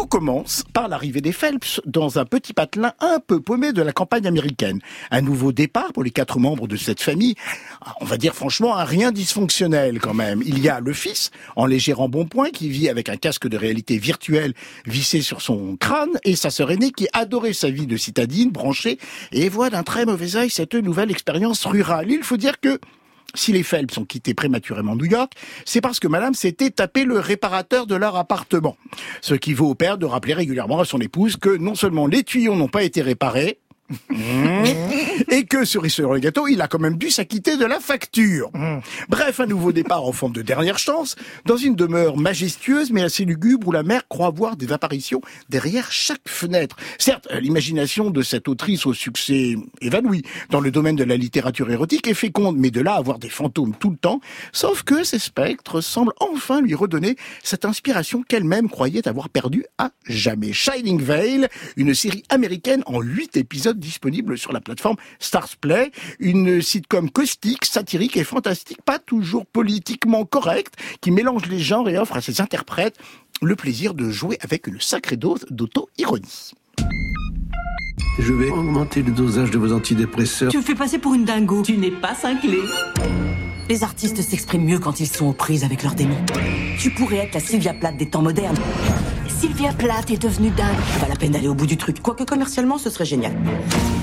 Tout commence par l'arrivée des Phelps dans un petit patelin un peu paumé de la campagne américaine. Un nouveau départ pour les quatre membres de cette famille. On va dire franchement un rien dysfonctionnel quand même. Il y a le fils, en léger embonpoint, qui vit avec un casque de réalité virtuelle vissé sur son crâne, et sa sœur aînée qui adorait sa vie de citadine, branchée, et voit d'un très mauvais œil cette nouvelle expérience rurale. Il faut dire que si les Phelps ont quitté prématurément New York, c'est parce que madame s'était tapé le réparateur de leur appartement. Ce qui vaut au père de rappeler régulièrement à son épouse que non seulement les tuyaux n'ont pas été réparés. Et que, cerise sur le gâteau, il a quand même dû s'acquitter de la facture. Mmh. Bref, un nouveau départ en forme de dernière chance, dans une demeure majestueuse mais assez lugubre où la mère croit voir des apparitions derrière chaque fenêtre. Certes, l'imagination de cette autrice au succès évanoui dans le domaine de la littérature érotique est féconde, mais de là à voir des fantômes tout le temps, sauf que ces spectres semblent enfin lui redonner cette inspiration qu'elle-même croyait avoir perdue à jamais. Shining Veil, une série américaine en huit épisodes disponible sur la plateforme Stars Play, une sitcom caustique, satirique et fantastique, pas toujours politiquement correcte, qui mélange les genres et offre à ses interprètes le plaisir de jouer avec une sacrée dose d'auto-ironie. Je vais augmenter le dosage de vos antidépresseurs. Tu me fais passer pour une dingo. Tu n'es pas cinglé. Les artistes s'expriment mieux quand ils sont aux prises avec leurs démons. Tu pourrais être la Sylvia Plath des temps modernes. Sylvia Plath est devenue dingue. Pas la peine d'aller au bout du truc. Quoique commercialement, ce serait génial.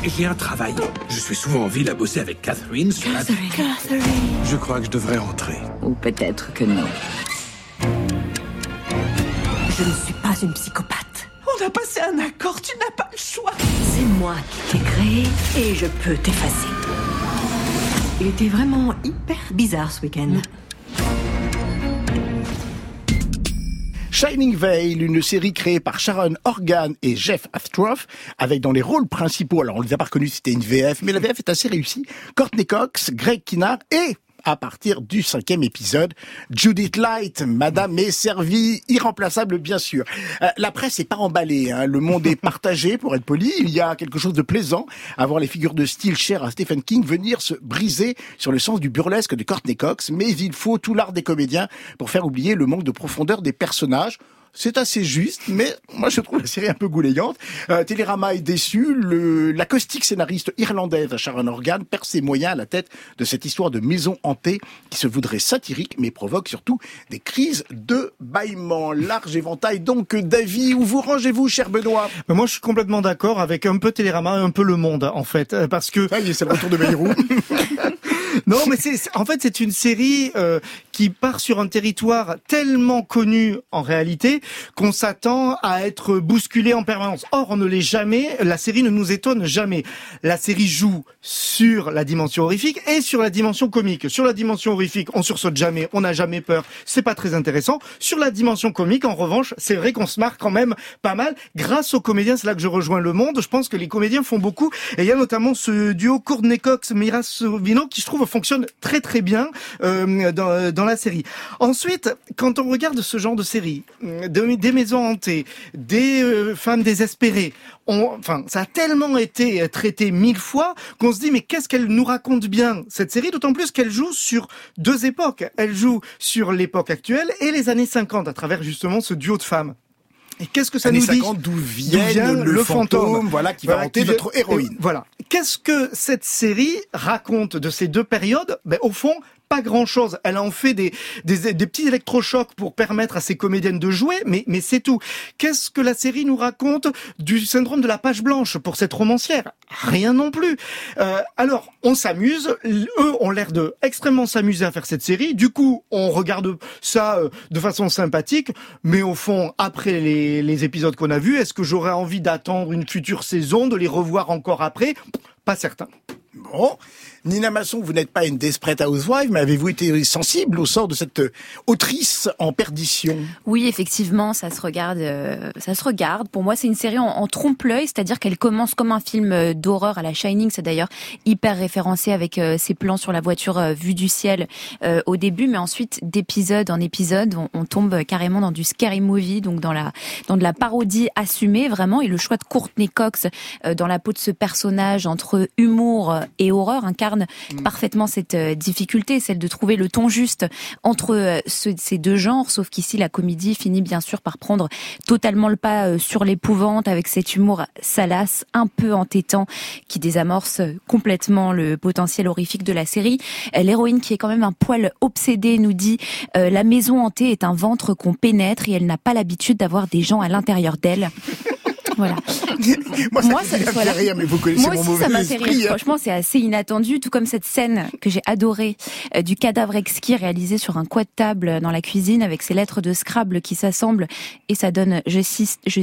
J'ai un travail. Je suis souvent en ville à bosser avec Catherine sur la... Catherine. Je crois que je devrais rentrer. Ou peut-être que non. Je ne suis pas une psychopathe. On a passé un accord, tu n'as pas le choix. C'est moi qui t'ai créé et je peux t'effacer. Il était vraiment hyper bizarre ce week-end. Shining Veil, une série créée par Sharon Organ et Jeff Astroff, avec dans les rôles principaux, alors on les a pas reconnus, c'était une VF, mais la VF est assez réussie, Courtney Cox, Greg Kinnar et à partir du cinquième épisode. Judith Light, Madame est servie, irremplaçable bien sûr. Euh, la presse est pas emballée, hein. le monde est partagé pour être poli. Il y a quelque chose de plaisant à voir les figures de style chères à Stephen King venir se briser sur le sens du burlesque de Courtney Cox, mais il faut tout l'art des comédiens pour faire oublier le manque de profondeur des personnages. C'est assez juste, mais moi je trouve la série un peu goulayante. Euh, Télérama est déçu. Le, l'acoustique scénariste irlandaise Sharon Organ perd ses moyens à la tête de cette histoire de maison hantée qui se voudrait satirique, mais provoque surtout des crises de bâillement. Large éventail donc d'avis. Où vous rangez-vous, cher Benoît? Mais Moi je suis complètement d'accord avec un peu Télérama et un peu Le Monde, en fait. euh, Parce que... Ah, c'est le retour de Bayrou. Non, mais c'est en fait c'est une série euh, qui part sur un territoire tellement connu en réalité qu'on s'attend à être bousculé en permanence. Or, on ne l'est jamais. La série ne nous étonne jamais. La série joue sur la dimension horrifique et sur la dimension comique. Sur la dimension horrifique, on sursaute jamais, on n'a jamais peur. C'est pas très intéressant. Sur la dimension comique, en revanche, c'est vrai qu'on se marre quand même pas mal grâce aux comédiens. C'est là que je rejoins le monde. Je pense que les comédiens font beaucoup. Et il y a notamment ce duo Courtney Cox, Mira Sorvino qui je trouve fonctionne très très bien euh, dans, dans la série. Ensuite, quand on regarde ce genre de série, de- des maisons hantées, des euh, femmes désespérées, on, enfin, ça a tellement été traité mille fois qu'on se dit mais qu'est-ce qu'elle nous raconte bien cette série, d'autant plus qu'elle joue sur deux époques. Elle joue sur l'époque actuelle et les années 50 à travers justement ce duo de femmes. Et qu'est-ce que ça Années nous dit? 50, d'où vient le, fantôme, voilà, qui va hanter notre héroïne. Voilà. Qu'est-ce que cette série raconte de ces deux périodes? Ben, Au fond, pas grand-chose. Elle en fait des, des, des petits électrochocs pour permettre à ses comédiennes de jouer, mais, mais c'est tout. Qu'est-ce que la série nous raconte du syndrome de la page blanche pour cette romancière? Rien non plus. Euh, alors, on s'amuse. Eux ont l'air de extrêmement s'amuser à faire cette série. Du coup, on regarde ça euh, de façon sympathique. Mais au fond, après les, les épisodes qu'on a vus, est-ce que j'aurais envie d'attendre une future saison, de les revoir encore après? Pas certain. Bon, Nina Masson, vous n'êtes pas une desperate housewife, mais avez-vous été sensible au sort de cette euh, autrice en perdition? Oui, effectivement, ça se regarde. euh, ça se regarde. Pour moi, c'est une série en, trompe-l'œil, c'est-à-dire qu'elle commence comme un film euh, d'horreur à la Shining. C'est d'ailleurs hyper référencé avec ces plans sur la voiture vue du ciel au début, mais ensuite d'épisode en épisode, on, on tombe carrément dans du scary movie, donc dans la dans de la parodie assumée vraiment. Et le choix de Courtney Cox dans la peau de ce personnage entre humour et horreur incarne Mm. parfaitement cette euh, difficulté, celle de trouver le ton juste entre euh, ce- ces deux genres, sauf qu'ici la comédie finit bien sûr par prendre totalement le pas euh, sur l'épouvante avec cet humour salace, un peu entêtant, qui désamorce complètement le potentiel horrifique de la série. L'héroïne qui est quand même un poil obsédée nous dit euh, la maison hantée est un ventre qu'on pénètre et elle n'a pas l'habitude d'avoir des gens à l'intérieur d'elle. Voilà. Moi, ça, Moi, ça- fait voilà. rire, mais vous connaissez Moi mon aussi, mauvais ça m'a fait rire. hein. Franchement, c'est assez inattendu, tout comme cette scène que j'ai adorée euh, du cadavre exquis réalisé sur un coin de table dans la cuisine avec ses lettres de Scrabble qui s'assemblent et ça donne, je cite, je,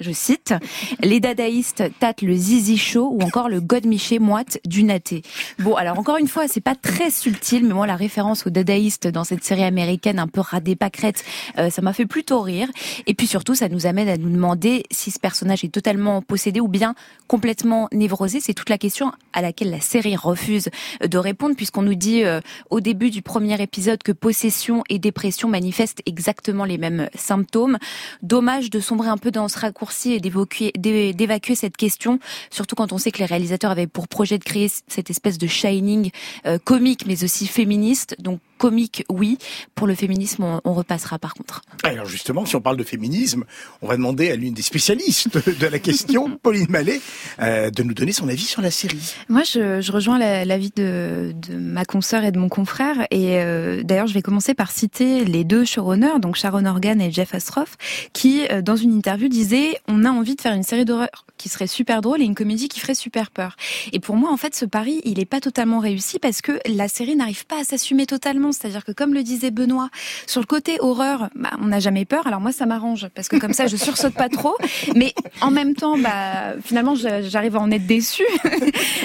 je cite, les dadaïstes tâtent le zizi chaud ou encore le godemiché moite du naté. Bon, alors encore une fois, c'est pas très subtil, mais moi la référence aux dadaïstes dans cette série américaine un peu radée pâquerette, euh, ça m'a fait plutôt rire. Et puis surtout, ça nous amène à nous demander si ce personnage est totalement possédé ou bien complètement névrosé. C'est toute la question à laquelle la série refuse de répondre, puisqu'on nous dit euh, au début du premier épisode que possession et dépression manifestent exactement les mêmes symptômes. Dommage de sombrer un peu dans ce raccourci et d'évacuer cette question, surtout quand on sait que les réalisateurs avaient pour projet de créer cette espèce de shining euh, comique, mais aussi féministe. Donc comique, oui. Pour le féminisme, on, on repassera par contre. Alors justement, si on parle de féminisme, on va demander à l'une des spécialistes de la question, Pauline Mallet, euh, de nous donner son avis sur la série. Moi, je, je rejoins la- l'avis de, de ma consoeur et de mon confrère. Et euh, d'ailleurs, je vais commencer par citer les deux showrunners, donc Sharon Organ et Jeff Astroff, qui, euh, dans une interview, disaient on a envie de faire une série d'horreur qui serait super drôle et une comédie qui ferait super peur. Et pour moi, en fait, ce pari, il est pas totalement réussi parce que la série n'arrive pas à s'assumer totalement. C'est-à-dire que, comme le disait Benoît, sur le côté horreur, bah, on n'a jamais peur. Alors moi, ça m'arrange parce que comme ça, je sursaute pas trop. Mais en même temps, bah, finalement, j'arrive à en être déçue.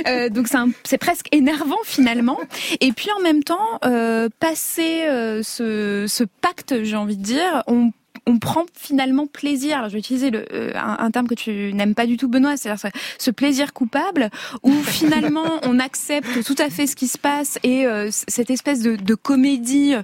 Euh, donc c'est presque énervant finalement. Et puis en même temps, euh, passer euh, ce, ce pacte, j'ai envie de dire, on on prend finalement plaisir. Alors, je vais utiliser le, euh, un, un terme que tu n'aimes pas du tout, Benoît, c'est-à-dire ce, plaisir coupable, où finalement on accepte tout à fait ce qui se passe et euh, cette espèce de, de comédie,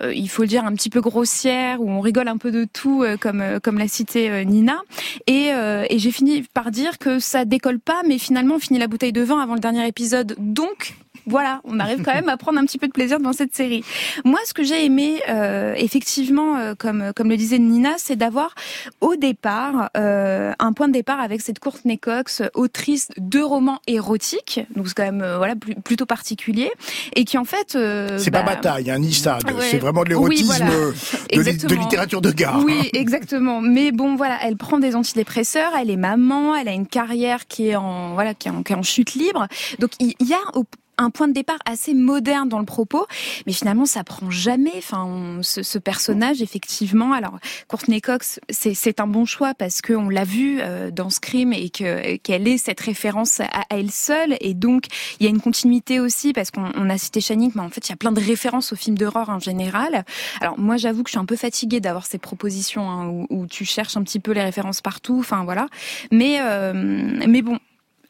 euh, il faut le dire, un petit peu grossière, où on rigole un peu de tout, euh, comme euh, comme l'a cité euh, Nina. Et, euh, et j'ai fini par dire que ça décolle pas, mais finalement on finit la bouteille de vin avant le dernier épisode. Donc voilà, on arrive quand même à prendre un petit peu de plaisir dans cette série. Moi, ce que j'ai aimé, euh, effectivement, euh, comme comme le disait Nina, c'est d'avoir au départ euh, un point de départ avec cette Courtney Cox, autrice de romans érotiques, donc c'est quand même euh, voilà plus- plutôt particulier, et qui en fait euh, C'est bah, pas bataille, hein, ni ça. Ouais. C'est vraiment de Oui, l'érotisme voilà. euh, de, littérature de gare. Oui, exactement. Mais bon, voilà, elle prend des antidépresseurs, elle est maman, elle a une carrière qui est en voilà, qui est en, qui est en chute libre. Donc il il y a au- un point de départ assez moderne dans le propos, mais finalement ça prend jamais. Enfin, ce, personnage, effectivement, alors Courtney Cox, c'est un bon choix parce que on l'a vu euh, dans Scream et que qu'elle est cette référence à, elle seule, et donc il y a une continuité aussi parce qu'on on a cité Shining, mais en fait il y a plein de références aux films d'horreur en général. Alors moi j'avoue que je suis un peu fatiguée d'avoir ces propositions hein, où, où tu cherches un petit peu les références partout, enfin voilà. Mais euh, mais bon.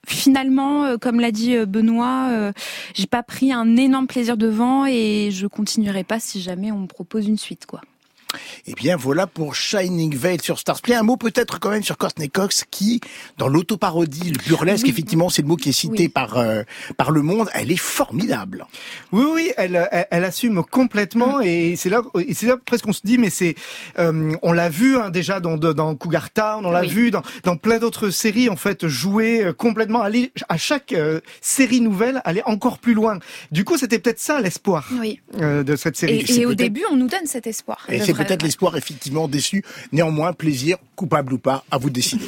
Finalement, euh, comme l'a dit euh, Benoît, euh, j'ai pas pris un énorme plaisir devant et je continuerai pas si jamais on me propose une suite, quoi. Eh bien, voilà pour Shining Veil sur Stars Play. Un mot peut-être quand même sur Courtney Cox qui, dans l'autoparodie, le burlesque, Oui. effectivement, c'est le mot qui est cité Oui. par euh, par le monde. Elle est formidable. Oui, oui, elle, elle, elle assume complètement et c'est là, c'est là presque qu'on se dit, mais c'est, euh, on l'a vu hein, déjà dans, dans Cougar Town, on l'a Oui. vu dans, dans plein d'autres séries en fait jouer euh, complètement, aller à chaque euh, série nouvelle, aller encore plus loin. Du coup, c'était peut-être ça l'espoir Oui. euh, de cette série. Et, et au début, on nous donne cet espoir. Et c'est peut-être l'espoir effectivement déçu. Néanmoins, plaisir, coupable ou pas, à vous de décider.